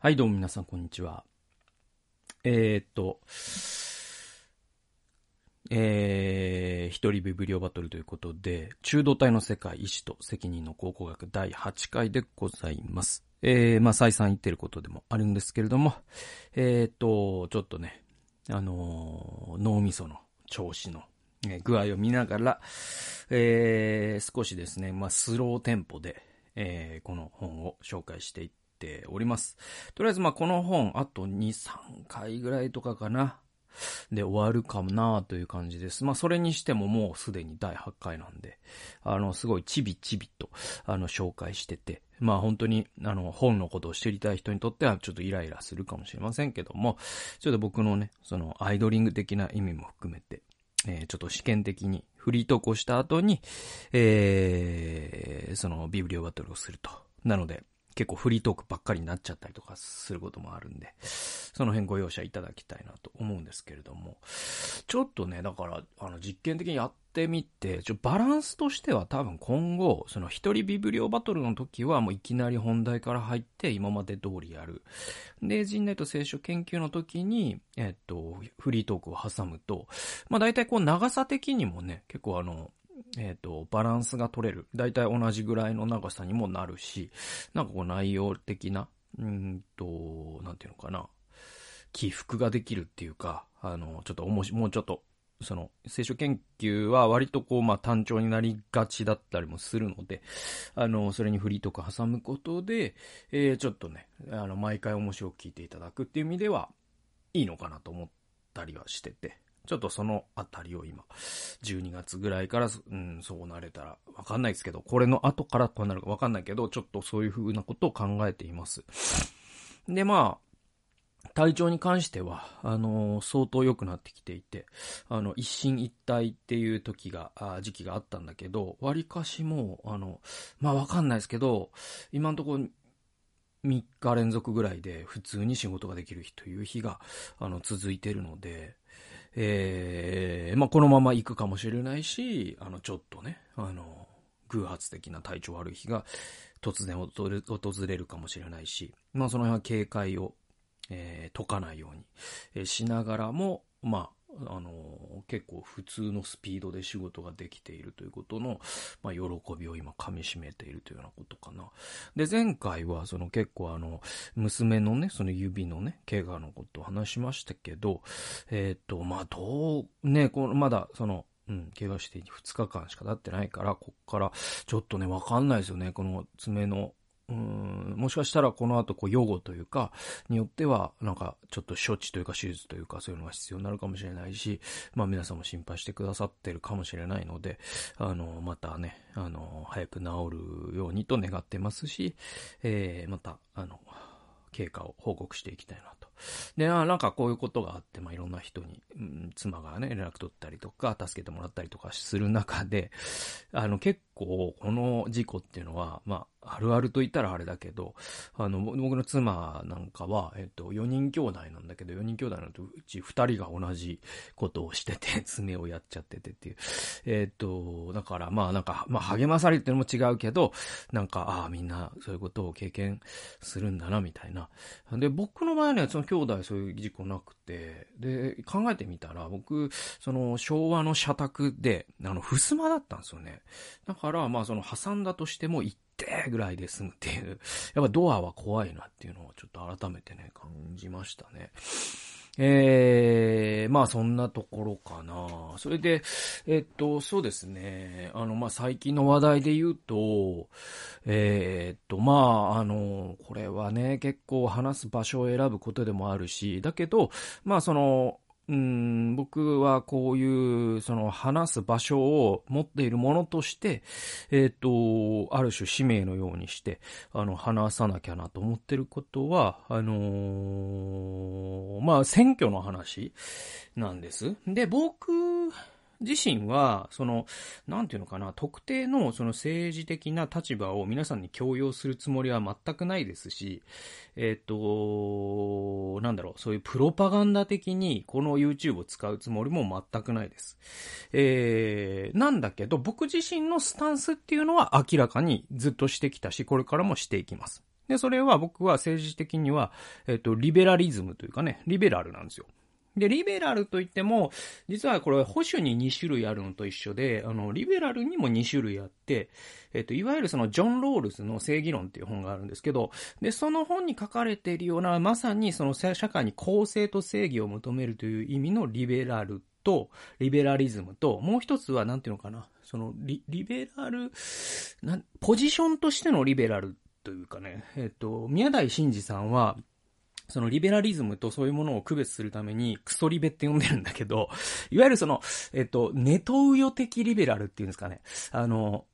はい、どうも皆さん、こんにちは。えー、っと、えー、一人ビブリオバトルということで、中道体の世界、意志と責任の考古学第8回でございます。えー、まあ、再三言ってることでもあるんですけれども、えー、っと、ちょっとね、あのー、脳みその調子の、え具合を見ながら、えー、少しですね、まあ、スローテンポで、えー、この本を紹介していっております。とりあえず、ま、この本、あと2、3回ぐらいとかかな。で、終わるかもなという感じです。まあ、それにしてももうすでに第8回なんで、あの、すごいちびちびと、あの、紹介してて、まあ、本当に、あの、本のことを知りたい人にとってはちょっとイライラするかもしれませんけども、ちょっと僕のね、その、アイドリング的な意味も含めて、えー、ちょっと試験的にフリートークをした後に、えー、そのビブリオバトルをすると。なので、結構フリートークばっかりになっちゃったりとかすることもあるんで、その辺ご容赦いただきたいなと思うんですけれども、ちょっとね、だから、あの、実験的にやってみて、ちょ、バランスとしては多分今後、その一人ビブリオバトルの時はもういきなり本題から入って今まで通りやる。で、人内と聖書研究の時に、えっと、フリートークを挟むと、まあ大体こう長さ的にもね、結構あの、えっ、ー、と、バランスが取れる。だいたい同じぐらいの長さにもなるし、なんかこう内容的な、うんと、なんていうのかな。起伏ができるっていうか、あの、ちょっとおもし、もうちょっと、その、聖書研究は割とこう、まあ、単調になりがちだったりもするので、あの、それにフリーとか挟むことで、えー、ちょっとね、あの、毎回面白く聞いていただくっていう意味では、いいのかなと思ったりはしてて、ちょっとそのあたりを今、12月ぐらいから、うん、そうなれたらわかんないですけど、これの後からこうなるかわかんないけど、ちょっとそういう風なことを考えています。で、まあ、体調に関しては、あのー、相当良くなってきていて、あの、一進一退っていう時が、あ時期があったんだけど、割かしもう、あの、まあわかんないですけど、今のところ、3日連続ぐらいで普通に仕事ができる日という日が、あの、続いてるので、えー、まあ、このまま行くかもしれないし、あの、ちょっとね、あの、偶発的な体調悪い日が突然訪れるかもしれないし、まあ、その辺は警戒を、えー、解かないように、えー、しながらも、まあ、あの、結構普通のスピードで仕事ができているということの、まあ、喜びを今噛み締めているというようなことかな。で、前回はその結構あの、娘のね、その指のね、怪我のことを話しましたけど、えっ、ー、と、まあ、どう、ね、この、まだその、うん、怪我して2日間しか経ってないから、こっから、ちょっとね、わかんないですよね。この爪のうん、もしかしたらこの後こう予後というか、によっては、なんかちょっと処置というか手術というかそういうのが必要になるかもしれないし、まあ皆さんも心配してくださってるかもしれないので、あの、またね、あの、早く治るようにと願ってますし、えー、また、あの、経過を報告していきたいなと。で、あなんかこういうことがあって、まあ、いろんな人に、うん、妻がね、連絡取ったりとか、助けてもらったりとかする中で、あの、結構、この事故っていうのは、まあ、あるあると言ったらあれだけど、あの、僕の妻なんかは、えっと、4人兄弟なんだけど、4人兄弟のうち2人が同じことをしてて、爪をやっちゃっててっていう。えっと、だからまあなんか、まあ励まされるっていうのも違うけど、なんか、ああ、みんなそういうことを経験するんだな、みたいな。で、僕の場合はね、その兄弟そういう事故なくて、で、考えてみたら、僕、その昭和の社宅で、あの、襖だったんですよね。だから、まあその挟んだとしてもってぐらいで済むっていう、やっぱドアは怖いなっていうのをちょっと改めてね、感じましたね。ええー、まあそんなところかな。それで、えっと、そうですね。あの、まあ最近の話題で言うと、えー、っと、まあ、あの、これはね、結構話す場所を選ぶことでもあるし、だけど、まあその、うん、僕はこういう、その話す場所を持っているものとして、えっ、ー、と、ある種使命のようにして、あの、話さなきゃなと思ってることは、あのー、まあ、選挙の話なんです。で、僕、自身は、その、なんていうのかな、特定のその政治的な立場を皆さんに強要するつもりは全くないですし、えっ、と、なんだろう、そういうプロパガンダ的にこの YouTube を使うつもりも全くないです。えー、なんだけど、僕自身のスタンスっていうのは明らかにずっとしてきたし、これからもしていきます。で、それは僕は政治的には、えっと、リベラリズムというかね、リベラルなんですよ。で、リベラルといっても、実はこれ保守に2種類あるのと一緒で、あの、リベラルにも2種類あって、えっと、いわゆるそのジョン・ロールズの正義論っていう本があるんですけど、で、その本に書かれているような、まさにその社会に公正と正義を求めるという意味のリベラルと、リベラリズムと、もう一つは、なんていうのかな、そのリ、リベラル、ポジションとしてのリベラルというかね、えっと、宮台真司さんは、そのリベラリズムとそういうものを区別するためにクソリベって呼んでるんだけど、いわゆるその、えっと、ネトウヨ的リベラルっていうんですかね。あの、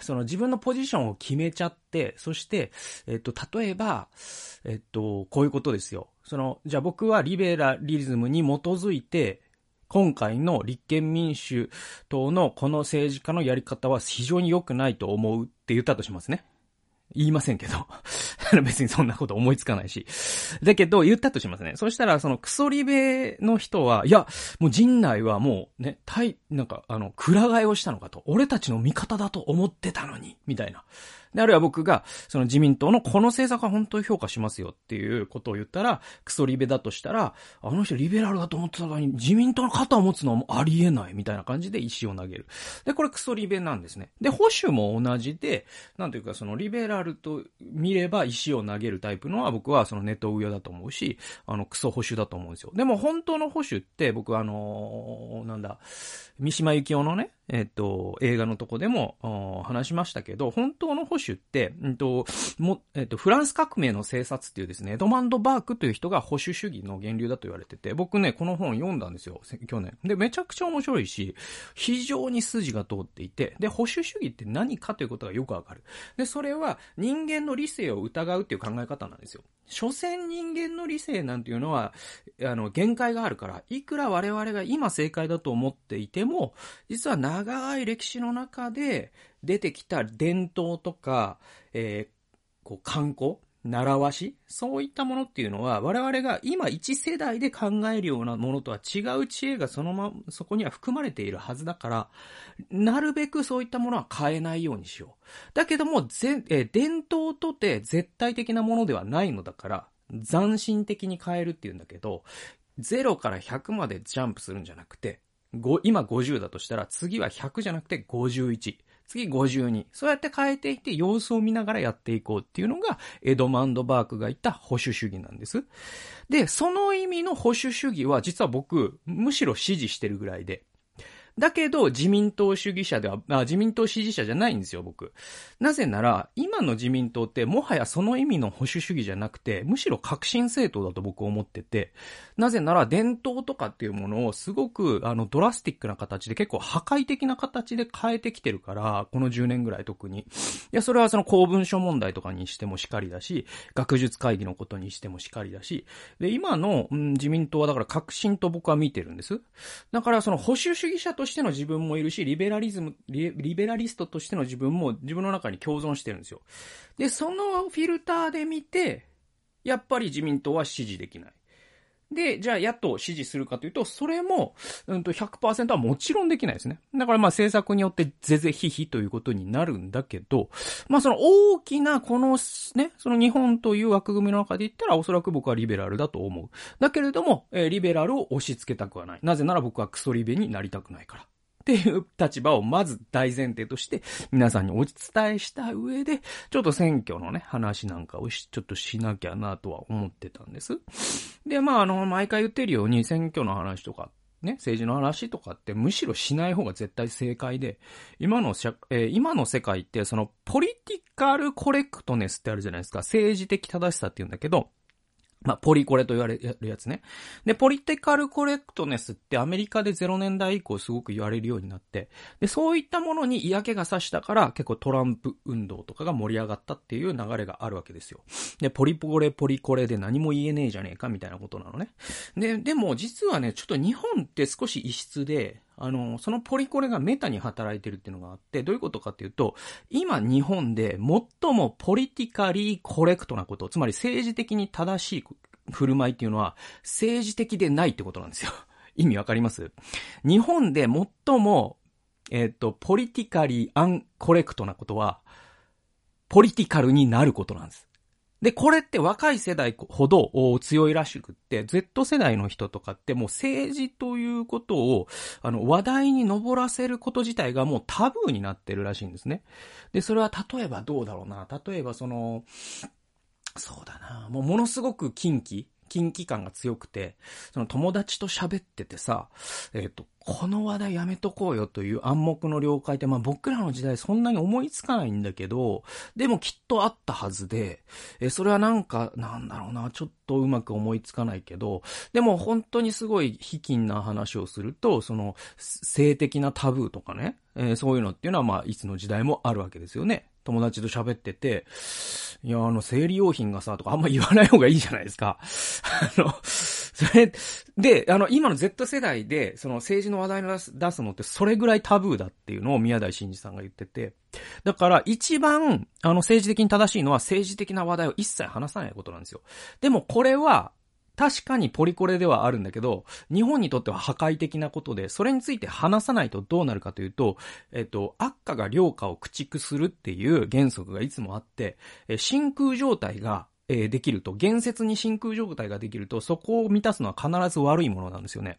その自分のポジションを決めちゃって、そして、えっと、例えば、えっと、こういうことですよ。その、じゃあ僕はリベラリズムに基づいて、今回の立憲民主党のこの政治家のやり方は非常に良くないと思うって言ったとしますね。言いませんけど。別にそんなこと思いつかないし。だけど、言ったとしますね。そしたら、そのクソリベの人は、いや、もう陣内はもうね、対、なんか、あの、くら替えをしたのかと。俺たちの味方だと思ってたのに、みたいな。で、あるいは僕が、その自民党のこの政策は本当に評価しますよっていうことを言ったら、クソリベだとしたら、あの人リベラルだと思ってたのに、自民党の肩を持つのはもありえないみたいな感じで石を投げる。で、これクソリベなんですね。で、保守も同じで、なんというかそのリベラルと見れば石を投げるタイプのは僕はそのネット上だと思うし、あの、クソ保守だと思うんですよ。でも本当の保守って僕はあのー、なんだ、三島由紀夫のね、えっと、映画のとこでも話しましたけど、本当の保守って、うんと、も、えっと、フランス革命の政察っていうですね、エドマンド・バークという人が保守主義の源流だと言われてて、僕ね、この本読んだんですよ、去年。で、めちゃくちゃ面白いし、非常に筋が通っていて、で、保守主義って何かということがよくわかる。で、それは人間の理性を疑うっていう考え方なんですよ。所詮人間の理性なんていうのは、あの、限界があるから、いくら我々が今正解だと思っていても、実は長長い歴史の中で出てきた伝統とか、えー、こう、観光習わしそういったものっていうのは、我々が今一世代で考えるようなものとは違う知恵がそのま、そこには含まれているはずだから、なるべくそういったものは変えないようにしよう。だけども、ぜ、え伝統とて絶対的なものではないのだから、斬新的に変えるっていうんだけど、0から100までジャンプするんじゃなくて、今50だとしたら、次は100じゃなくて51。次52。そうやって変えていって様子を見ながらやっていこうっていうのが、エドマンド・バークが言った保守主義なんです。で、その意味の保守主義は実は僕、むしろ支持してるぐらいで、だけど、自民党主義者では、あ、自民党支持者じゃないんですよ、僕。なぜなら、今の自民党って、もはやその意味の保守主義じゃなくて、むしろ革新政党だと僕思ってて、なぜなら、伝統とかっていうものをすごく、あの、ドラスティックな形で、結構破壊的な形で変えてきてるから、この10年ぐらい特に。いや、それはその公文書問題とかにしてもしかりだし、学術会議のことにしてもしかりだし、で、今の、うん、自民党はだから革新と僕は見てるんです。だからその保守主義者ととしての自分もいるし、リベラリズムリ、リベラリストとしての自分も自分の中に共存してるんですよ。で、そのフィルターで見て、やっぱり自民党は支持できない。で、じゃあ野党を支持するかというと、それも、うんと100%はもちろんできないですね。だからまあ政策によってぜぜひひということになるんだけど、まあその大きなこのね、その日本という枠組みの中で言ったらおそらく僕はリベラルだと思う。だけれども、えー、リベラルを押し付けたくはない。なぜなら僕はクソリベになりたくないから。っていう立場をまず大前提として皆さんにお伝えした上で、ちょっと選挙のね、話なんかをちょっとしなきゃなとは思ってたんです。で、まああの、毎回言ってるように選挙の話とかね、政治の話とかってむしろしない方が絶対正解で、今のしゃ、えー、今の世界ってそのポリティカルコレクトネスってあるじゃないですか。政治的正しさって言うんだけど、まあ、ポリコレと言われるやつね。で、ポリティカルコレクトネスってアメリカで0年代以降すごく言われるようになって、で、そういったものに嫌気がさしたから結構トランプ運動とかが盛り上がったっていう流れがあるわけですよ。で、ポリポレポリコレで何も言えねえじゃねえかみたいなことなのね。で、でも実はね、ちょっと日本って少し異質で、あの、そのポリコレがメタに働いてるっていうのがあって、どういうことかっていうと、今日本で最もポリティカリーコレクトなこと、つまり政治的に正しい振る舞いっていうのは、政治的でないってことなんですよ。意味わかります？日本で最も、えっ、ー、と、ポリティカリーアンコレクトなことは、ポリティカルになることなんです。で、これって若い世代ほど強いらしくって、Z 世代の人とかってもう政治ということを、あの、話題に上らせること自体がもうタブーになってるらしいんですね。で、それは例えばどうだろうな。例えばその、そうだな。もうものすごく近畿近畿感が強くて、その友達と喋っててさ、えっ、ー、と、この話題やめとこうよという暗黙の了解って、まあ僕らの時代そんなに思いつかないんだけど、でもきっとあったはずで、えそれはなんか、なんだろうな、ちょっとうまく思いつかないけど、でも本当にすごい卑近な話をすると、その、性的なタブーとかね、えー、そういうのっていうのはまあいつの時代もあるわけですよね。友達と喋ってて、いや、あの、生理用品がさ、とかあんま言わない方がいいじゃないですか。あの、それ、で、あの、今の Z 世代で、その政治の話題を出す出すのってそれぐらいタブーだっていうのを宮台真司さんが言ってて、だから一番、あの、政治的に正しいのは政治的な話題を一切話さないことなんですよ。でもこれは、確かにポリコレではあるんだけど、日本にとっては破壊的なことで、それについて話さないとどうなるかというと、えっと、悪化が良化を駆逐するっていう原則がいつもあって、真空状態がえー、できると、言説に真空状態ができると、そこを満たすのは必ず悪いものなんですよね。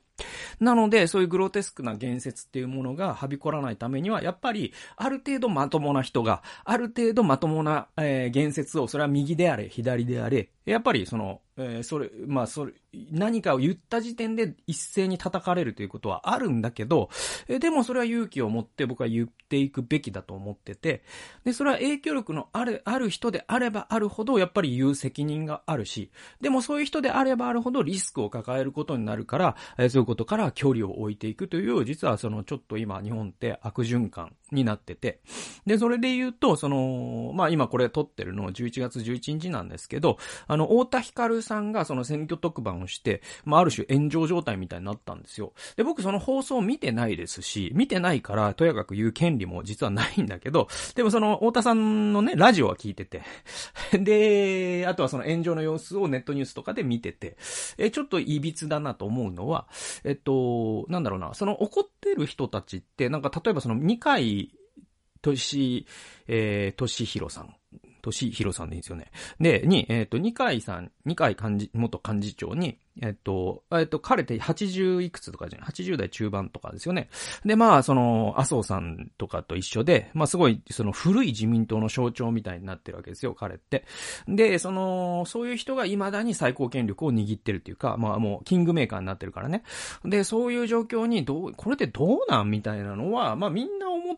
なので、そういうグロテスクな言説っていうものがはびこらないためには、やっぱり、ある程度まともな人が、ある程度まともな、えー、言説を、それは右であれ、左であれ、やっぱりその、えー、それ、まあ、それ、何かを言った時点で一斉に叩かれるということはあるんだけど、えー、でもそれは勇気を持って僕は言っていくべきだと思ってて、で、それは影響力のある、ある人であればあるほど、やっぱり言う責任があるし、でもそういう人であればあるほどリスクを抱えることになるから、えー、そうことから距離を置いていくという、実はそのちょっと今日本って悪循環になってて、で、それで言うと、その、まあ今これ撮ってるの11月11日なんですけど、あの、太田光さんがその選挙特番をして、まあある種炎上状態みたいになったんですよ。で、僕その放送見てないですし、見てないから、とやかく言う権利も実はないんだけど、でもその太田さんのね、ラジオは聞いてて、で、あとはその炎上の様子をネットニュースとかで見てて、え、ちょっと歪だなと思うのは、えっと、なんだろうな、その怒ってる人たちって、なんか例えばその二回、とし、えー、としひろさん。としひろさんでいいんですよね。で、に、えっ、ー、と、二階さん、二階幹事、元幹事長に、えっ、ー、と、えっ、ー、と、彼って80いくつとかじゃない、80代中盤とかですよね。で、まあ、その、麻生さんとかと一緒で、まあ、すごい、その古い自民党の象徴みたいになってるわけですよ、彼って。で、その、そういう人が未だに最高権力を握ってるっていうか、まあ、もう、キングメーカーになってるからね。で、そういう状況に、どう、これってどうなん？みたいなのは、まあ、みんな思っ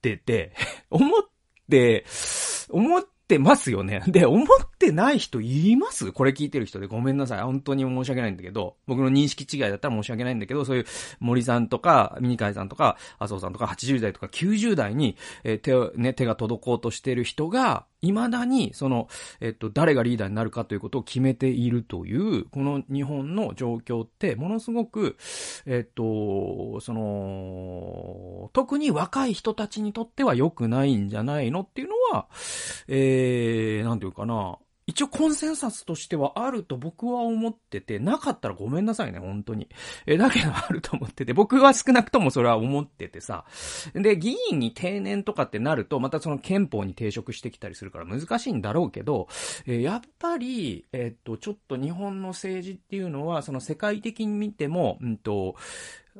てて、思って、思ってますよね。で、思ってない人います？これ聞いてる人でごめんなさい。本当に申し訳ないんだけど、僕の認識違いだったら申し訳ないんだけど、そういう森さんとか、ミニカイさんとか、麻生さんとか、80代とか90代に、えー、手を、ね、手が届こうとしてる人が、未だに、その、えっと、誰がリーダーになるかということを決めているという、この日本の状況って、ものすごく、えっと、その、特に若い人たちにとっては良くないんじゃないのっていうのは、えー、なんていうかな、一応コンセンサスとしてはあると僕は思ってて、なかったらごめんなさいね、本当に。え、だけどあると思ってて、僕は少なくともそれは思っててさ。で、議員に定年とかってなると、またその憲法に抵触してきたりするから難しいんだろうけど、えやっぱり、えっと、ちょっと日本の政治っていうのは、その世界的に見ても、うんと、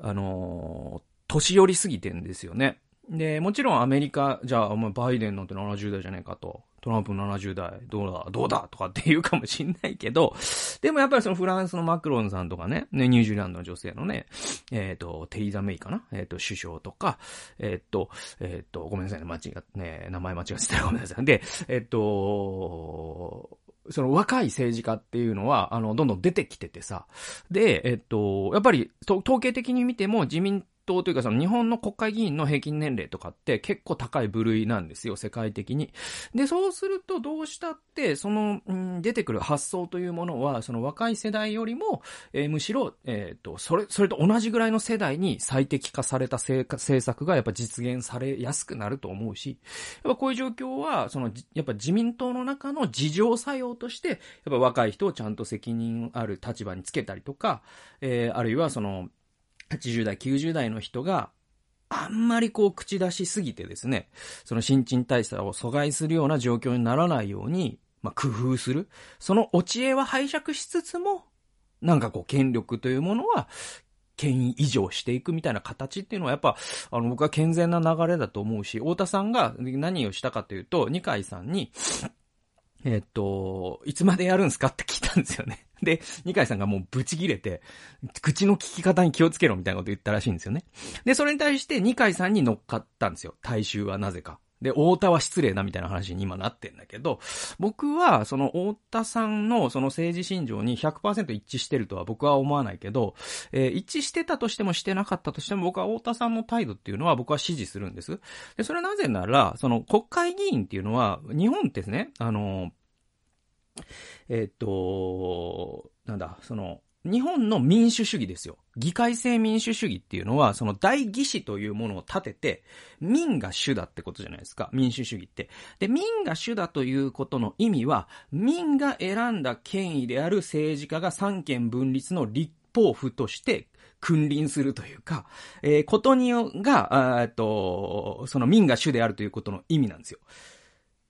あの年寄りすぎてんですよね。で、もちろんアメリカ、じゃあ、お前バイデンなんて70代じゃねえかと。トランプ70代、どうだ、どうだとかって言うかもしんないけど、でもやっぱりそのフランスのマクロンさんとかね、ね、ニュージーランドの女性のね、えっ、ー、と、テリーザ・メイかなえっ、ー、と、首相とか、えっ、ー、と、えっ、と、ごめんなさいね、間違っ、ね、名前間違ってたらごめんなさい。で、えっ、と、その若い政治家っていうのは、あの、どんどん出てきててさ。で、えっと、やっぱり、統計的に見ても自民党というかその日本の国会議員の平均年齢とかって結構高い部類なんですよ、世界的に。で、そうするとどうしたって、その、うん、出てくる発想というものは、その若い世代よりも、えー、むしろ、えっ、ー、と、それ、それと同じぐらいの世代に最適化された政策がやっぱ実現されやすくなると思うし、やっぱこういう状況は、その、やっぱ自民党の中の事情作用として、やっぱ若い人をちゃんと責任ある立場につけたりとか、えー、あるいはその、80代、90代の人が、あんまりこう口出しすぎてですね、その新陳代謝を阻害するような状況にならないように、まあ、工夫する。そのお知恵は拝借しつつも、なんかこう、権力というものは、権威以上していくみたいな形っていうのはやっぱ、あの、僕は健全な流れだと思うし、太田さんが何をしたかというと、二階さんに、えっと、いつまでやるんすかって聞いたんですよね。で、二階さんがもうブチ切れて、口の聞き方に気をつけろみたいなこと言ったらしいんですよね。で、それに対して二階さんに乗っかったんですよ。大衆はなぜか。で、太田は失礼なみたいな話に今なってんだけど、僕は、その太田さんのその政治信条に100%一致してるとは僕は思わないけど、えー、一致してたとしてもしてなかったとしても僕は太田さんの態度っていうのは僕は支持するんです。で、それはなぜなら、その国会議員っていうのは、日本ってですね、あの、えっ、と、なんだ、その、日本の民主主義ですよ。議会制民主主義っていうのは、その大議士というものを立てて、民が主だってことじゃないですか。民主主義って。で、民が主だということの意味は、民が選んだ権威である政治家が三権分立の立法府として君臨するというか、えー、ことによが、えっと、その民が主であるということの意味なんですよ。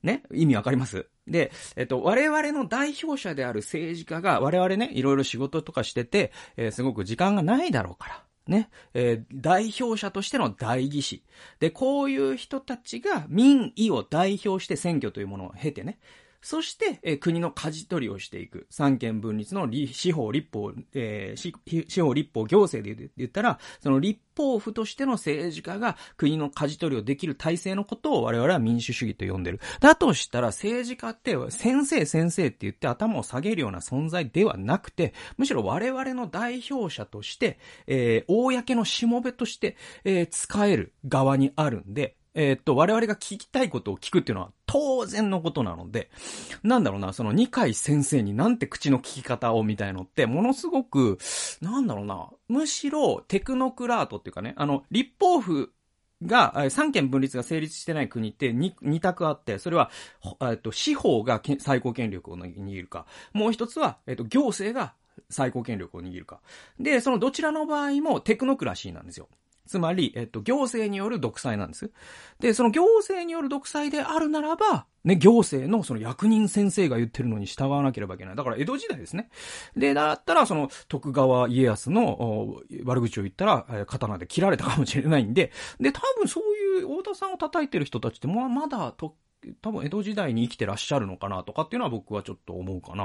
ね？意味わかります？で、えっと、我々の代表者である政治家が、我々ね、いろいろ仕事とかしてて、えー、すごく時間がないだろうから。ね、えー、代表者としての代議士。で、こういう人たちが民意を代表して選挙というものを経てね、そして、えー、国の舵取りをしていく。三権分立の司法、立法、えー、司法、立法、行政で言ったら、その立法府としての政治家が国の舵取りをできる体制のことを我々は民主主義と呼んでる。だとしたら政治家って先生先生って言って頭を下げるような存在ではなくて、むしろ我々の代表者として、えー、公のしもべとして、えー、使える側にあるんで、えー、っと、我々が聞きたいことを聞くっていうのは当然のことなので、なんだろうな、その二階先生になんて口の聞き方をみたいのって、ものすごく、なんだろうな、むしろテクノクラートっていうかね、あの、立法府が、三権分立が成立してない国って二二択あって、それは、えっと、司法が最高権力を握るか、もう一つは、えっと、行政が最高権力を握るか。で、そのどちらの場合もテクノクラシーなんですよ。つまり、えっと、行政による独裁なんです。で、その行政による独裁であるならば、ね、行政のその役人先生が言ってるのに従わなければいけない。だから江戸時代ですね。で、だったら、その、徳川家康の悪口を言ったら、刀で切られたかもしれないんで、で、多分そういう太田さんを叩いてる人たちって、まあまだ、と、多分江戸時代に生きてらっしゃるのかなとかっていうのは僕はちょっと思うかな。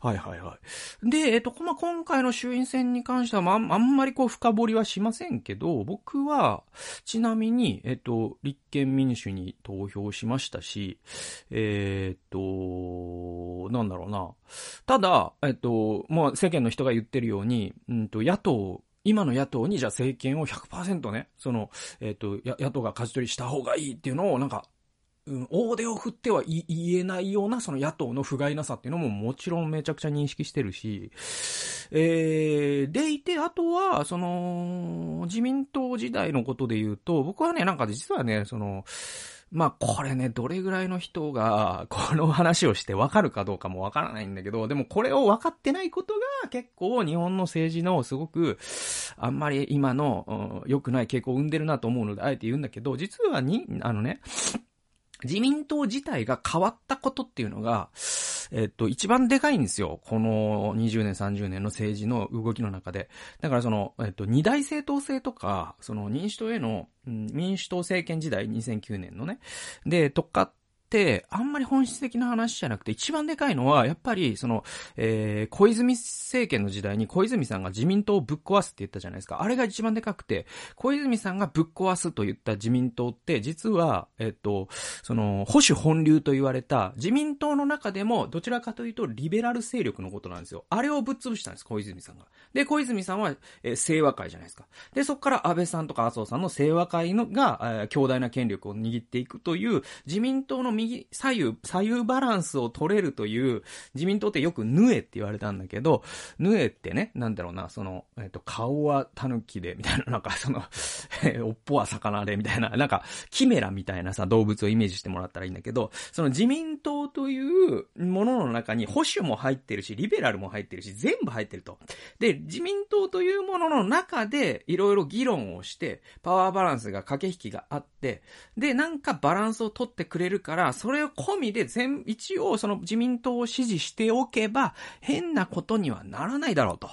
はいはいはい。で、えっと、まあ、今回の衆院選に関しては、まあ、あんまりこう深掘りはしませんけど、僕は、ちなみに、えっと、立憲民主に投票しましたし、えー、っと、なんだろうな。ただ、えっと、まあ、世間の人が言ってるように、うんと、野党、今の野党にじゃあ政権を100%ね、その、えっ、と、野党が舵取りした方がいいっていうのをなんかうん、大手を振っては言えないようなその野党の不甲斐なさっていうのももちろんめちゃくちゃ認識してるし、えー、でいて、あとは、その、自民党時代のことで言うと、僕はね、なんか実はね、その、まあ、これね、どれぐらいの人が、この話をしてわかるかどうかもわからないんだけど、でもこれを分かってないことが結構日本の政治のすごく、あんまり今の、良くない傾向を生んでるなと思うので、あえて言うんだけど、実はに、あのね、自民党自体が変わったことっていうのが、えっと、一番でかいんですよ。この20年、30年の政治の動きの中で。だからその、えっと、二大政党制とか、その民主党への、民主党政権時代、2009年のね。で、とか、あんまり本質的な話じゃなくて、一番でかいのは、やっぱり、その、えー、小泉政権の時代に小泉さんが自民党をぶっ壊すって言ったじゃないですか。あれが一番でかくて、小泉さんがぶっ壊すと言った自民党って、実は、えっと、その、保守本流と言われた、自民党の中でも、どちらかというと、リベラル勢力のことなんですよ。あれをぶっ潰したんです、小泉さんが。で、小泉さんは、えー、清和会じゃないですか。で、そこから安倍さんとか麻生さんの清和会のが、えー、強大な権力を握っていくという、自民党の右、左右、左右バランスを取れるという、自民党ってよくヌエって言われたんだけど、ヌエってね、なんだろうな、その、えっ、ー、と、顔は狸で、みたいな、なんかその おっぽは魚で、みたいな、なんか、キメラみたいなさ、動物をイメージしてもらったらいいんだけど、その自民党というものの中に保守も入ってるし、リベラルも入ってるし、全部入ってると。で、自民党というものの中で、いろいろ議論をして、パワーバランスが駆け引きがあって、で、なんかバランスを取ってくれるから、それを込みで全、一応その自民党を支持しておけば、変なことにはならないだろうと。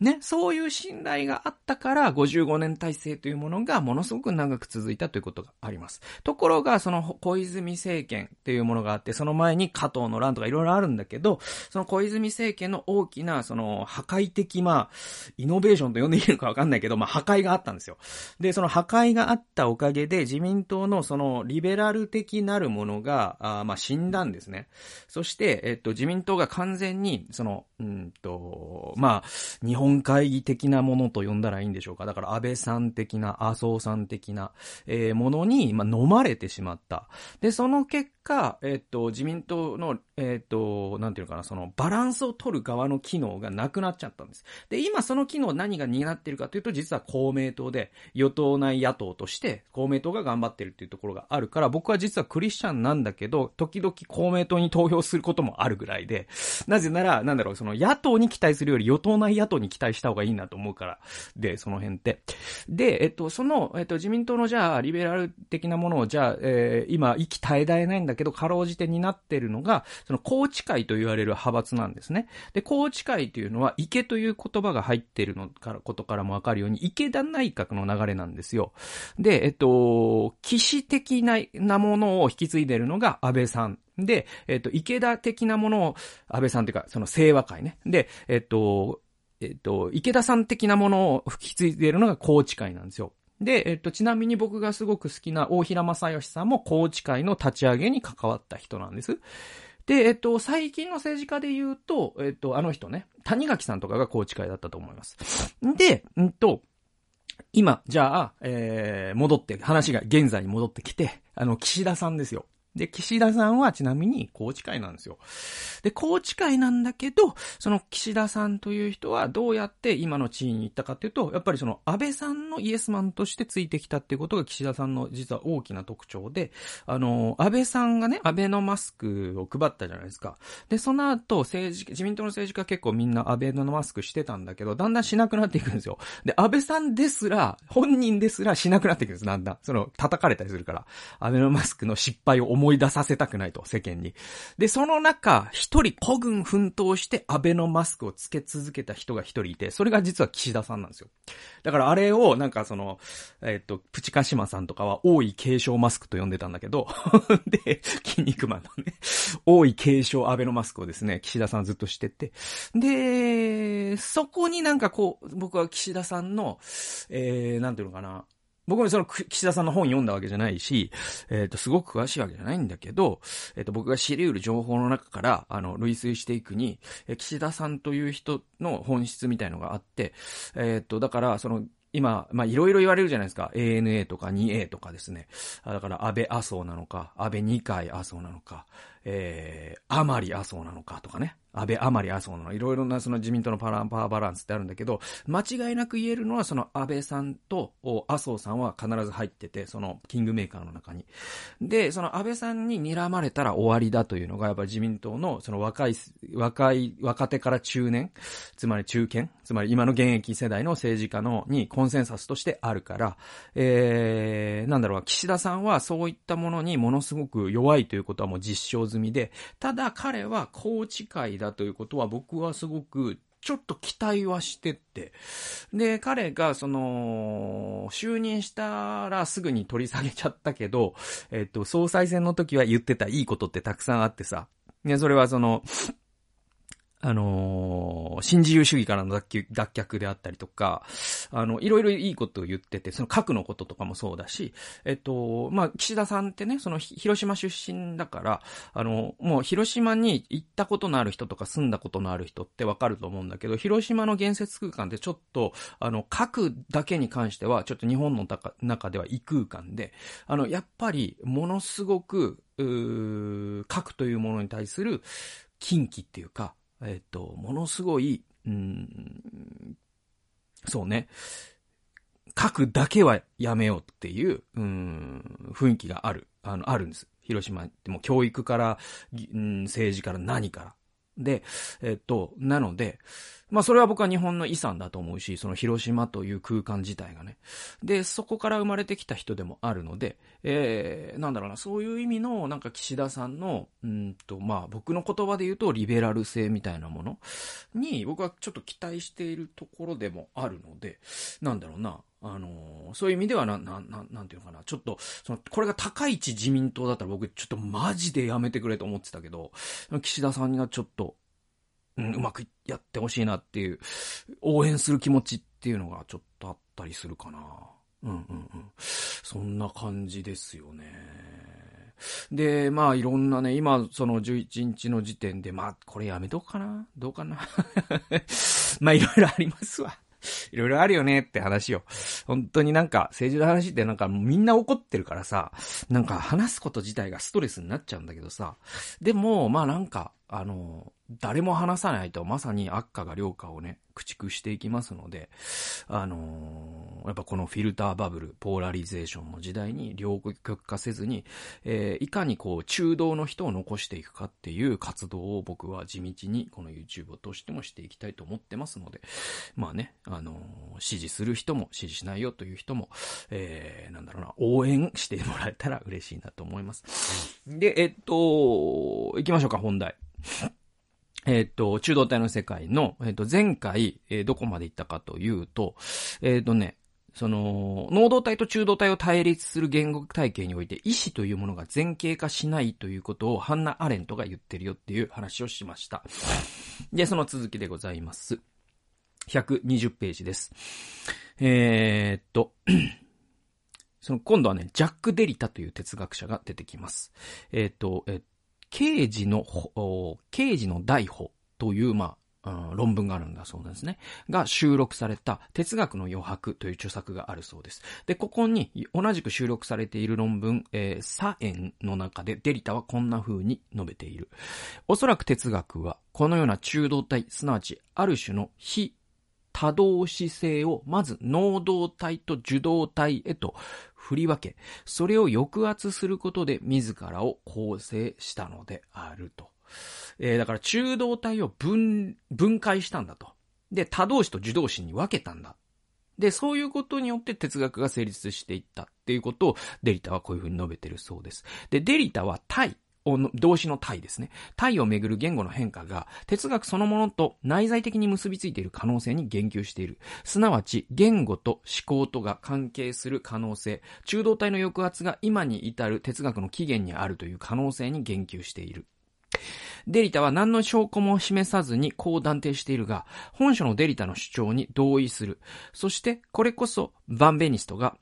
ね、そういう信頼があったから、55年体制というものがものすごく長く続いたということがあります。ところが、その小泉政権っていうものがあって、その前に加藤の乱とかいろいろあるんだけど、その小泉政権の大きな、その破壊的、まあ、イノベーションと呼んでいいのかわかんないけど、まあ破壊があったんですよ。で、その破壊があったおかげで、自民党のそのリベラル的なるものが、あまあ死んだんですね。そして、えっと、自民党が完全に、その、うんと、まあ、日本本会議的なものと呼んだらいいんでしょうか？だから安倍さん的な、麻生さん的な、えー、ものに、まあ、飲まれてしまった。で、その結果、えっと、自民党の、えっと、なんていうかな、その、バランスを取る側の機能がなくなっちゃったんです。で、今その機能何が担っているかというと、実は公明党で、与党内野党として、公明党が頑張ってるっていうところがあるから、僕は実はクリスチャンなんだけど、時々公明党に投票することもあるぐらいで、なぜなら、なんだろう、その野党に期待するより与党内野党に期待待した方がいいなと思うから、で、その辺って。で、えっと、その、えっと、自民党のじゃあ、リベラル的なものを、じゃあ、えー、今、息絶え絶えないんだけど、かろうじてになってるのが、その、宏池会と言われる派閥なんですね。で、宏池会というのは、池という言葉が入ってるのから、ことからもわかるように、池田内閣の流れなんですよ。で、えっと、騎士的な、なものを引き継いでるのが安倍さん。で、えっと、池田的なものを、安倍さんというか、その清和会ね。で、えっと、えっと、池田さん的なものを吹き継いでいるのが高知会なんですよ。で、えっと、ちなみに僕がすごく好きな大平正義さんも高知会の立ち上げに関わった人なんです。で、えっと、最近の政治家で言うと、えっと、あの人ね、谷垣さんとかが高知会だったと思います。で、うんと、今、じゃあ、えー、戻って、話が現在に戻ってきて、あの、岸田さんですよ。で、岸田さんはちなみに高知会なんですよ。で、高知会なんだけど、その岸田さんという人はどうやって今の地位に行ったかっていうと、やっぱりその安倍さんのイエスマンとしてついてきたっていうことが岸田さんの実は大きな特徴で、あの、安倍さんがね、安倍のマスクを配ったじゃないですか。で、その後、政治、自民党の政治家結構みんな安倍のマスクしてたんだけど、だんだんしなくなっていくんですよ。で、安倍さんですら、本人ですらしなくなっていくんです、だんだん。その、叩かれたりするから。安倍のマスクの失敗を思い出させたくないと、世間に。で、その中、一人孤軍奮闘して安倍のマスクをつけ続けた人が一人いて、それが実は岸田さんなんですよ。だからあれを、なんかその、えっ、と、プチカシマさんとかは、王位継承マスクと呼んでたんだけど、で、筋肉マンのね、王位継承安倍のマスクをですね、岸田さんずっとしてて、で、そこになんかこう、僕は岸田さんの、えー、なんていうのかな、僕もその岸田さんの本読んだわけじゃないし、えっ、ー、と、すごく詳しいわけじゃないんだけど、えっ、ー、と、僕が知り得る情報の中から、あの、類推していくに、えー、岸田さんという人の本質みたいのがあって、えっ、と、だから、その、今、まいろいろ言われるじゃないですか。ANA とか 2A とかですね。だから安倍麻生なのか、安倍二階麻生なのか、えー、甘利麻生なのかとかね。安倍甘利麻生のいろいろなその自民党のパラパワーバランスってあるんだけど、間違いなく言えるのはその安倍さんと麻生さんは必ず入ってて、そのキングメーカーの中に。で、その安倍さんに睨まれたら終わりだというのがやっぱり自民党のその若い、若い、若手から中年、つまり中堅、つまり今の現役世代の政治家のにコンセンサスとしてあるから、えー、なんだろう、岸田さんはそういったものにものすごく弱いということはもう実証済みで、ただ彼は宏池会だということは僕はすごくちょっと期待はしてって。で、彼が、その、就任したらすぐに取り下げちゃったけど、えっと、総裁選の時は言ってたいいことってたくさんあってさ。ね、それはその、あのー、新自由主義からの脱却であったりとか、あの、いろいろいいことを言ってて、その核のこととかもそうだし、えっと、まあ、岸田さんってね、その、広島出身だから、あの、もう広島に行ったことのある人とか住んだことのある人ってわかると思うんだけど、広島の建設空間ってちょっと、あの、核だけに関しては、ちょっと日本の中では異空間で、あの、やっぱり、ものすごく、核というものに対する禁忌っていうか、えっと、ものすごい、うん、そうね、書くだけはやめようっていう、うん、雰囲気がある、あの、あるんです。広島っても教育から、うん、政治から何から。で、えっと、なので、まあそれは僕は日本の遺産だと思うし、その広島という空間自体がね。で、そこから生まれてきた人でもあるので、えー、なんだろうな、そういう意味の、なんか岸田さんの、うんと、まあ僕の言葉で言うとリベラル性みたいなものに、僕はちょっと期待しているところでもあるので、なんだろうな、あのー、そういう意味ではな、な、ななんていうのかな。ちょっと、その、これが高市自民党だったら僕、ちょっとマジでやめてくれと思ってたけど、岸田さんがちょっと、うん、うまくやってほしいなっていう、応援する気持ちっていうのがちょっとあったりするかな。うんうんうん。そんな感じですよね。で、まあいろんなね、今その11日の時点で、まあこれやめとくかな？どうかな？まあいろいろありますわ。いろいろあるよねって話を。本当になんか政治の話ってなんかみんな怒ってるからさ、なんか話すこと自体がストレスになっちゃうんだけどさ。でも、まあなんか、あの、誰も話さないとまさに悪化が良化をね、駆逐していきますので、あのー、やっぱこのフィルターバブル、ポーラリゼーションの時代に両極化せずに、えー、いかにこう中道の人を残していくかっていう活動を僕は地道にこの YouTube を通してもしていきたいと思ってますので、まあね、あのー、支持する人も支持しないよという人も、えー、なんだろうな、応援してもらえたら嬉しいなと思います。で、えっと、行きましょうか、本題。えっ、と、中道体の世界の、えっ、と、前回、えー、どこまで行ったかというと、えっ、とね、その、能動体と中動体を対立する言語体系において意思というものが前傾化しないということをハンナ・アレントが言ってるよっていう話をしました。で、その続きでございます。120ページです。えー、っと、その今度はね、ジャック・デリタという哲学者が出てきます。えー、っと、えっ刑事の、刑事の大法という、まあ、論文があるんだそうですね。が収録された哲学の余白という著作があるそうです。で、ここに同じく収録されている論文、えー、サエンの中でデリタはこんな風に述べている。おそらく哲学はこのような中道体、すなわちある種の非多動姿勢をまず能動体と受動体へと振り分け、それを抑圧することで自らを構成したのであると。えー、だから中道体を分、分解したんだと。で、多動詞と受動詞に分けたんだ。で、そういうことによって哲学が成立していったっていうことをデリタはこういうふうに述べてるそうです。で、デリタは対、動詞の体ですね。体をめぐる言語の変化が哲学そのものと内在的に結びついている可能性に言及している。すなわち、言語と思考とが関係する可能性、中道体の抑圧が今に至る哲学の起源にあるという可能性に言及している。デリタは何の証拠も示さずにこう断定しているが、本書のデリタの主張に同意する。そして、これこそ、バンベニストが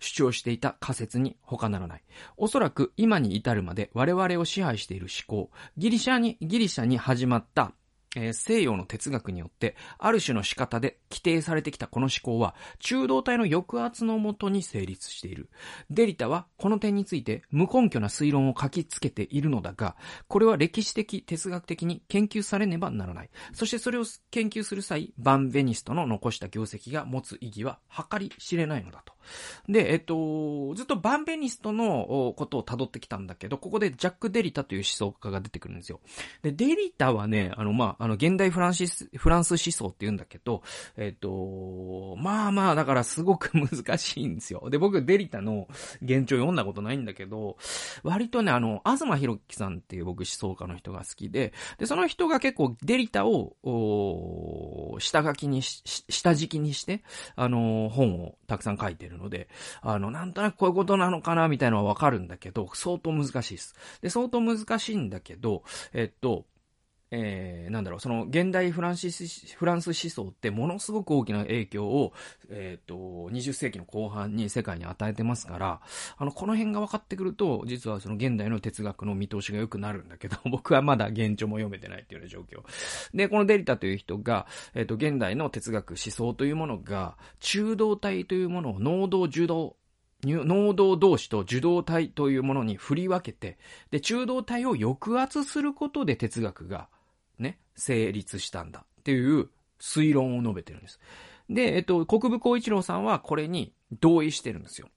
主張していた仮説に他ならない。おそらく今に至るまで我々を支配している思考、ギリシャに、ギリシャに始まったえー、西洋の哲学によって、ある種の仕方で規定されてきたこの思考は、中道体の抑圧のもとに成立している。デリタは、この点について、無根拠な推論を書きつけているのだが、これは歴史的、哲学的に研究されねばならない。そしてそれを研究する際、バン・ベニストの残した業績が持つ意義は、計り知れないのだと。で、えっと、ずっとバンベニストのことを辿ってきたんだけど、ここでジャック・デリタという思想家が出てくるんですよ。で、デリタはね、あの、まあ、あの、現代フランシス、フランス思想って言うんだけど、えっと、まあまあ、だからすごく難しいんですよ。で、僕、デリタの現状読んだことないんだけど、割とね、あの、東博樹さんっていう僕思想家の人が好きで、で、その人が結構デリタを、下書きにし、下敷きにして、あの、本をたくさん書いてるので、あの、なんとなくこういうことなのかな、みたいなのはわかるんだけど、相当難しいです。で、相当難しいんだけど、えっと、えー、なんだろう、その現代フランシス、フランス思想ってものすごく大きな影響を、えっ、ー、と、20世紀の後半に世界に与えてますから、あの、この辺が分かってくると、実はその現代の哲学の見通しが良くなるんだけど、僕はまだ現状も読めてないっていうような状況。で、このデリタという人が、えっ、ー、と、現代の哲学思想というものが、中道体というものを能動受動能動同士と受動体というものに振り分けて、で、中道体を抑圧することで哲学が、成立したんだっていう推論を述べてるんです。で、えっと、国分光一郎さんはこれに同意してるんですよ。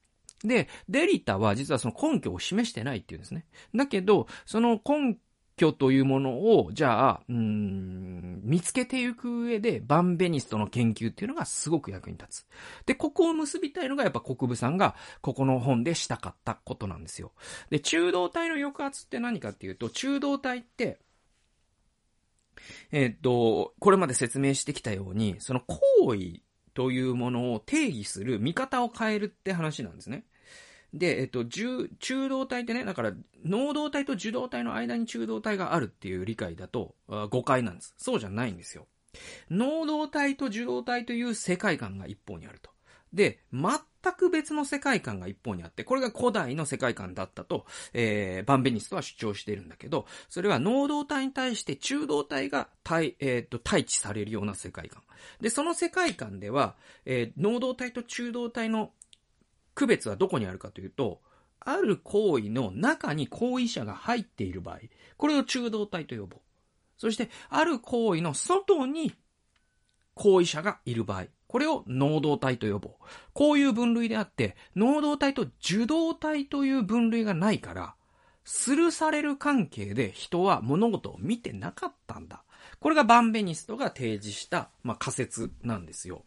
で、デリタは実はその根拠を示してないっていうんですね。だけど、その根拠というものを、じゃあ、うん、見つけていく上で、バンベニストの研究っていうのがすごく役に立つ。で、ここを結びたいのがやっぱ国分さんが、ここの本でしたかったことなんですよ。で、中道体の抑圧って何かっていうと、中道体って、えっと、これまで説明してきたように、その行為というものを定義する見方を変えるって話なんですね。で、えっと、中中道体ってね、だから、能動体と受動体の間に中道体があるっていう理解だと、誤解なんです。そうじゃないんですよ。能動体と受動体という世界観が一方にあると。で、全く別の世界観が一方にあって、これが古代の世界観だったと、えー、バンベニストは主張しているんだけど、それは能動体に対して中動体が対、えっ、ー、と、対峙されるような世界観。で、その世界観では、えー、能動体と中動体の区別はどこにあるかというと、ある行為の中に行為者が入っている場合、これを中道体と呼ぼう。そして、ある行為の外に行為者がいる場合、これを能動体と呼ぼう。こういう分類であって、能動体と受動体という分類がないから、するされる関係で人は物事を見てなかったんだ。これがバンベニストが提示した、まあ、仮説なんですよ。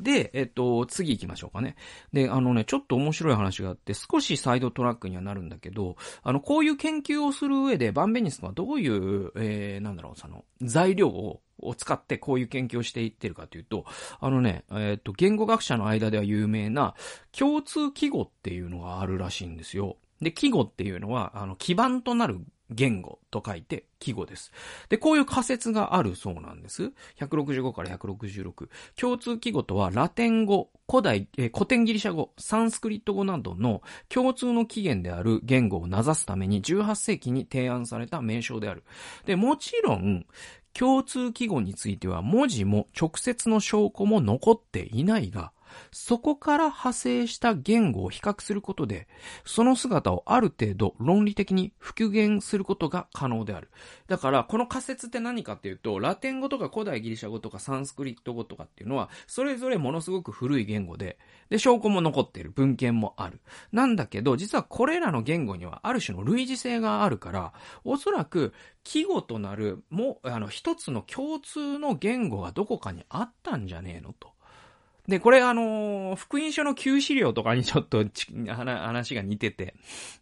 で、えっと、次行きましょうかね。で、あのね、ちょっと面白い話があって、少しサイドトラックにはなるんだけど、あの、こういう研究をする上で、バンベニストはどういう、えー、なんだろう、その、材料をを使ってこういう研究をしていってるかというと、あのね、えっ、と、言語学者の間では有名な共通記号っていうのがあるらしいんですよ。で、記号っていうのは、あの、基盤となる言語と書いて記語です。で、こういう仮説があるそうなんです。165から166。共通記号とはラテン語、古代、え古典ギリシャ語、サンスクリット語などの共通の起源である言語を名指すために18世紀に提案された名称である。で、もちろん、共通記号については文字も直接の証拠も残っていないが、そこから派生した言語を比較することで、その姿をある程度論理的に復元することが可能である。だから、この仮説って何かっていうと、ラテン語とか古代ギリシャ語とかサンスクリット語とかっていうのは、それぞれものすごく古い言語で、で、証拠も残っている。文献もある。なんだけど、実はこれらの言語にはある種の類似性があるから、おそらく、記号となる、もう、あの、一つの共通の言語がどこかにあったんじゃねえのと。で、これあのー、福音書の旧資料とかにちょっと話が似てて、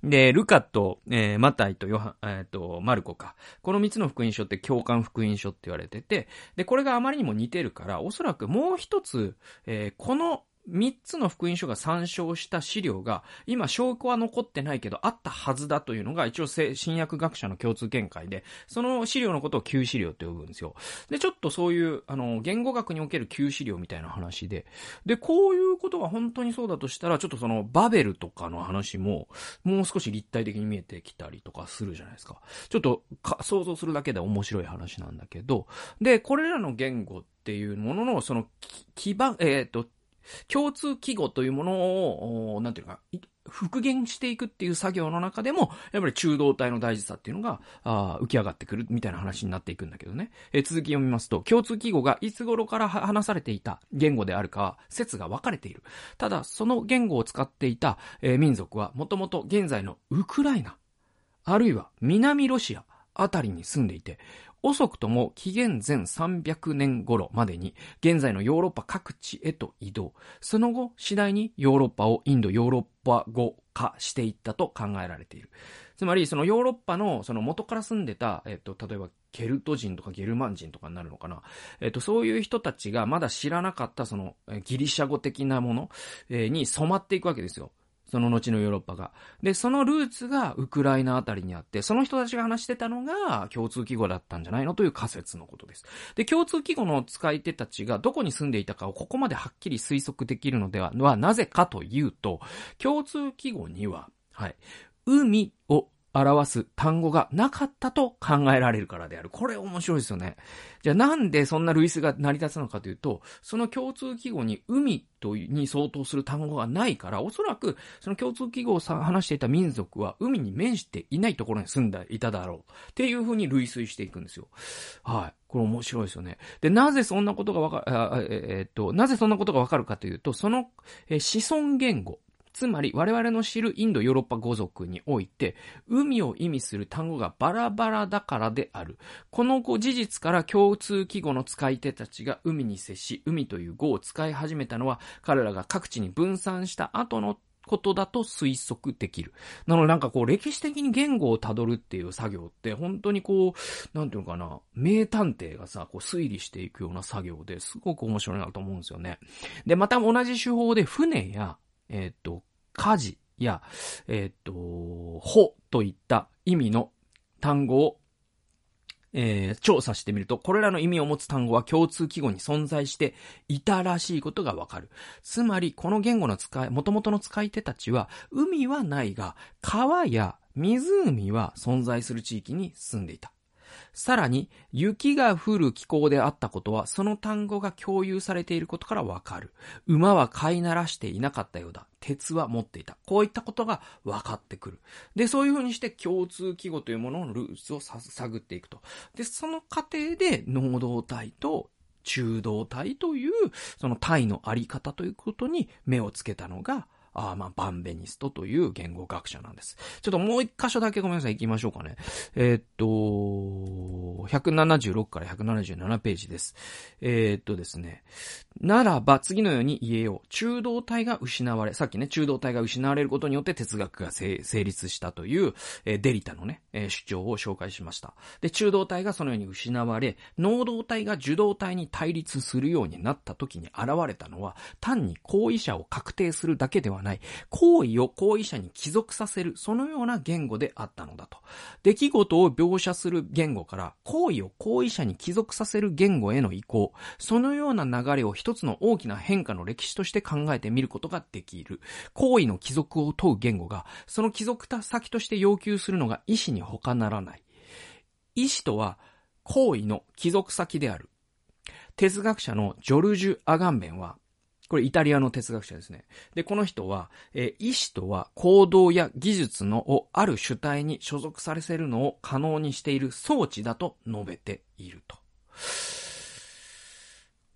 で、ルカと、えー、マタイとヨハ、えっ、ー、と、マルコか。この三つの福音書って共感福音書って言われてて、で、これがあまりにも似てるから、おそらくもう一つ、え、この三つの福音書が参照した資料が、今証拠は残ってないけど、あったはずだというのが、一応新約学者の共通見解で、その資料のことを旧資料って呼ぶんですよ。で、ちょっとそういう、あの、言語学における旧資料みたいな話で、で、こういうことが本当にそうだとしたら、ちょっとその、バベルとかの話も、もう少し立体的に見えてきたりとかするじゃないですか。ちょっと想像するだけで面白い話なんだけど、で、これらの言語っていうものの、その、基盤、えっ、と、共通記号というものを、なんていうか、復元していくっていう作業の中でも、やっぱり中道体の大事さっていうのが、あ浮き上がってくるみたいな話になっていくんだけどね。えー、続き読みますと、共通記号がいつ頃から話されていた言語であるかは、説が分かれている。ただ、その言語を使っていた、えー、民族は、もともと現在のウクライナ、あるいは南ロシアあたりに住んでいて、遅くとも紀元前300年頃までに現在のヨーロッパ各地へと移動。その後、次第にヨーロッパをインドヨーロッパ語化していったと考えられている。つまり、そのヨーロッパの、その元から住んでた、えっと、例えば、ケルト人とかゲルマン人とかになるのかな。えっと、そういう人たちがまだ知らなかった、その、ギリシャ語的なもの、に染まっていくわけですよ。その後のヨーロッパが。で、そのルーツがウクライナあたりにあって、その人たちが話してたのが共通記号だったんじゃないの？という仮説のことです。で、共通記号の使い手たちがどこに住んでいたかをここまではっきり推測できるのでは、はなぜかというと、共通記号には、はい、海を表す単語がなかったと考えられるからである。これ面白いですよね。じゃあなんでそんな類似が成り立つのかというと、その共通記号に海とに相当する単語がないから、おそらくその共通記号を話していた民族は海に面していないところに住んでいただろう。っていうふうに類推していくんですよ。はい。これ面白いですよね。で、なぜそんなことがわかる、えー、っと、なぜそんなことがわかるかというと、その、えー、子孫言語。つまり我々の知るインド・ヨーロッパ語族において、海を意味する単語がバラバラだからである。この事実から共通記号の使い手たちが海に接し、海という語を使い始めたのは、彼らが各地に分散した後のことだと推測できる。なのでなんかこう歴史的に言語をたどるっていう作業って本当にこう、なんていうのかな、名探偵がさ、こう推理していくような作業ですごく面白いなと思うんですよね。で、また同じ手法で船や、えっ、と、火事や、えっ、と、ほといった意味の単語をえー、調査してみると、これらの意味を持つ単語は共通記号に存在していたらしいことがわかる。つまり、この言語の使い、元々の使い手たちは、海はないが、川や湖は存在する地域に住んでいた。さらに、雪が降る気候であったことは、その単語が共有されていることからわかる。馬は飼いならしていなかったようだ。鉄は持っていた。こういったことが分かってくる。で、そういうふうにして共通記号というもののルーツを探っていくと。で、その過程で、能動体と中動体という、その体のあり方ということに目をつけたのが、あまあ、バンベニストという言語学者なんです。ちょっともう一箇所だけごめんなさい、行きましょうかね。えー、っと、176から177ページです。えー、っとですね。ならば、次のように言えよう。中道体が失われ、さっきね、中道体が失われることによって哲学が成立したという、えー、デリタのね、えー、主張を紹介しました。で、中道体がそのように失われ、能動体が受動体に対立するようになった時に現れたのは、単に行為者を確定するだけではない、行為を行為者に帰属させる、そのような言語であったのだと。出来事を描写する言語から、行為を行為者に帰属させる言語への移行、そのような流れを一つの大きな変化の歴史として考えてみることができる。行為の帰属を問う言語が、その帰属先として要求するのが意思に他ならない。意思とは、行為の帰属先である。哲学者のジョルジュ・アガンベンは、これイタリアの哲学者ですね。で、この人は、え、意志とは行動や技術のをある主体に所属させるのを可能にしている装置だと述べていると。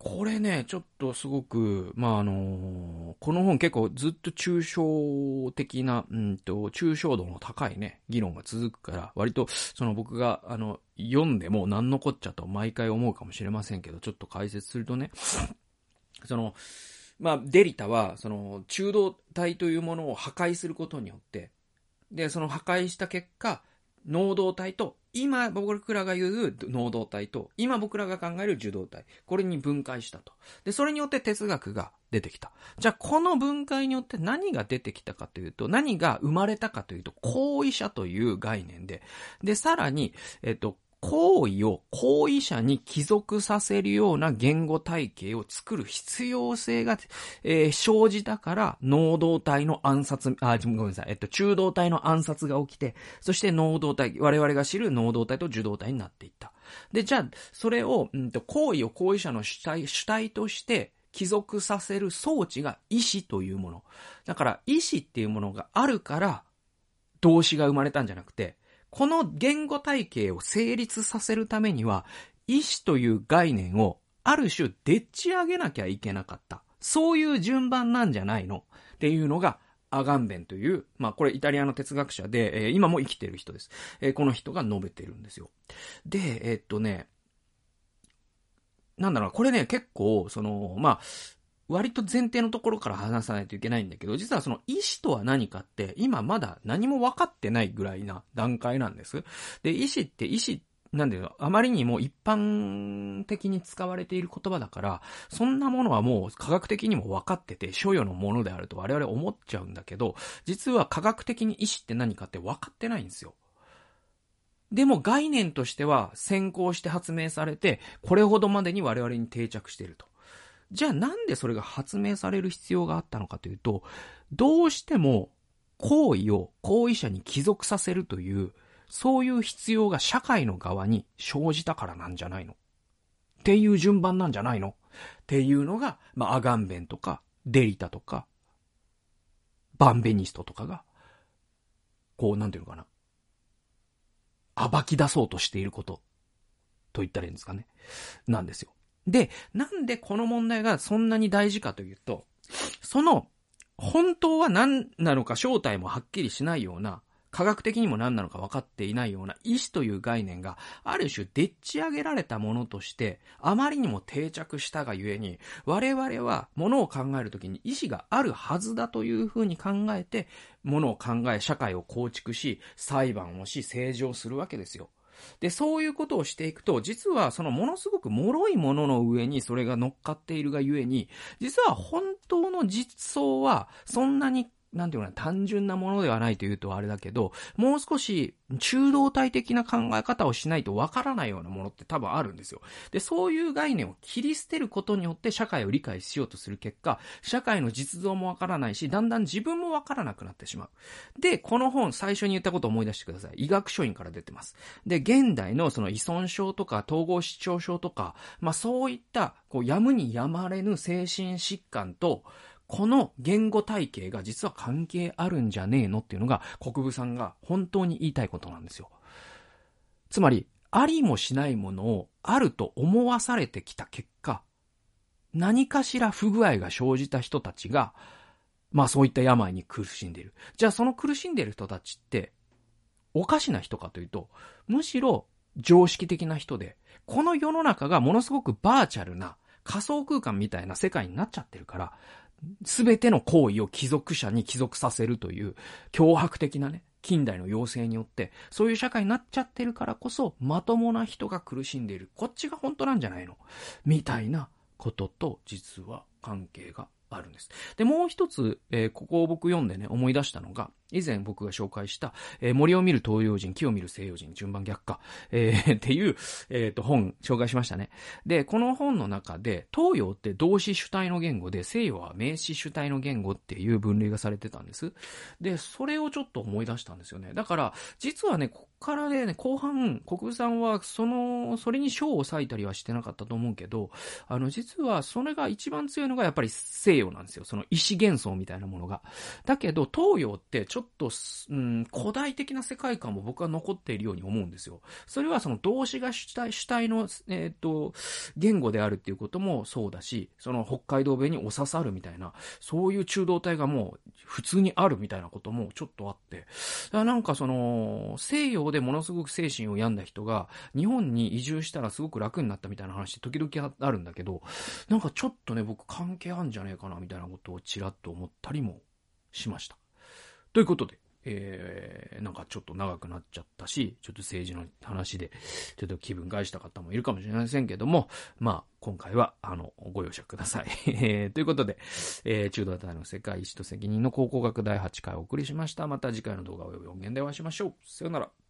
これね、ちょっとすごく、まあ、あの、この本結構ずっと抽象的な、うんと、抽象度の高いね、議論が続くから、割と、その僕が、あの、読んでも何のこっちゃと毎回思うかもしれませんけど、ちょっと解説するとね、その、まあ、デリタは、その、中道体というものを破壊することによって、で、その破壊した結果、能動体と、今僕らが言う能動体と、今僕らが考える受動体。これに分解したと。で、それによって哲学が出てきた。じゃあ、この分解によって何が出てきたかというと、何が生まれたかというと、行為者という概念で、で、さらに、えっと、行為を行為者に帰属させるような言語体系を作る必要性が、えー、生じたから、能動体の暗殺、あ、ごめんなさい、えっと、中動体の暗殺が起きて、そして能動体、我々が知る能動体と受動体になっていった。で、じゃあ、それを、うんと、行為を行為者の主体、主体として帰属させる装置が意志というもの。だから、意志っていうものがあるから、動詞が生まれたんじゃなくて、この言語体系を成立させるためには、意志という概念をある種でっち上げなきゃいけなかった。そういう順番なんじゃないのっていうのが、アガンベンという、まあこれイタリアの哲学者で、えー、今も生きてる人です。えー、この人が述べてるんですよ。で、えー、っとね、なんだろうこれね、結構、その、まあ、割と前提のところから話さないといけないんだけど、実はその意思とは何かって、今まだ何も分かってないぐらいな段階なんです。で、意思って意思なんだよ、あまりにも一般的に使われている言葉だから、そんなものはもう科学的にも分かってて、所与のものであると我々思っちゃうんだけど、実は科学的に意思って何かって分かってないんですよ。でも概念としては先行して発明されて、これほどまでに我々に定着していると。じゃあなんでそれが発明される必要があったのかというと、どうしても行為を行為者に帰属させるという、そういう必要が社会の側に生じたからなんじゃないの？っていう順番なんじゃないの？っていうのが、まあ、アガンベンとか、デリタとか、バンベニストとかが、こう、なんていうのかな？暴き出そうとしていること、と言ったらいいんですかね？なんですよ。で、なんでこの問題がそんなに大事かというと、その本当は何なのか正体もはっきりしないような、科学的にも何なのか分かっていないような意志という概念がある種でっち上げられたものとしてあまりにも定着したがゆえに我々は物を考えるときに意志があるはずだというふうに考えて物を考え社会を構築し裁判をし政治をするわけですよ。で、そういうことをしていくと、実はそのものすごく脆いものの上にそれが乗っかっているがゆえに、実は本当の実相はそんなになんていうかな、単純なものではないというとあれだけど、もう少し中道体的な考え方をしないとわからないようなものって多分あるんですよ。で、そういう概念を切り捨てることによって社会を理解しようとする結果、社会の実像もわからないし、だんだん自分もわからなくなってしまう。で、この本最初に言ったことを思い出してください。医学書院から出てます。で、現代のその依存症とか統合失調症とか、まあそういった、こう、やむにやまれぬ精神疾患と、この言語体系が実は関係あるんじゃねえのっていうのが国分さんが本当に言いたいことなんですよ。つまり、ありもしないものをあると思わされてきた結果、何かしら不具合が生じた人たちが、まあそういった病に苦しんでいる。じゃあその苦しんでいる人たちって、おかしな人かというと、むしろ常識的な人で、この世の中がものすごくバーチャルな仮想空間みたいな世界になっちゃってるから、すべての行為を貴族者に帰属させるという脅迫的なね、近代の要請によって、そういう社会になっちゃってるからこそ、まともな人が苦しんでいる。こっちが本当なんじゃないの？みたいなことと、実は関係があるんです。で、もう一つ、えー、ここを僕読んでね、思い出したのが、以前僕が紹介した、えー、森を見る東洋人、木を見る西洋人、順番逆化、えー、っていう、えっ、ー、と、本、紹介しましたね。で、この本の中で、東洋って動詞主体の言語で、西洋は名詞主体の言語っていう分類がされてたんです。で、それをちょっと思い出したんですよね。だから、実はね、こっからね、後半、国さんは、その、それに賞を割いたりはしてなかったと思うけど、あの、実は、それが一番強いのが、やっぱり西洋なんですよ。その、意思幻想みたいなものが。だけど、東洋って、ちょっと、うん、古代的な世界観も僕は残っているように思うんですよ。それはその動詞が主体主体の、えっ、ー、と、言語であるっていうこともそうだし、その北海道弁にお刺さるみたいな、そういう中道体がもう普通にあるみたいなこともちょっとあって、だなんかその、西洋でものすごく精神を病んだ人が、日本に移住したらすごく楽になったみたいな話時々あるんだけど、なんかちょっとね、僕関係あるんじゃねえかなみたいなことをちらっと思ったりもしました。ということで、えー、なんかちょっと長くなっちゃったし、ちょっと政治の話で、ちょっと気分返した方もいるかもしれませんけども、まあ、今回は、あの、ご容赦ください。えー、ということで、えー、中道体の世界史と責任の考古学第8回お送りしました。また次回の動画及び音源でお会いしましょう。さよなら。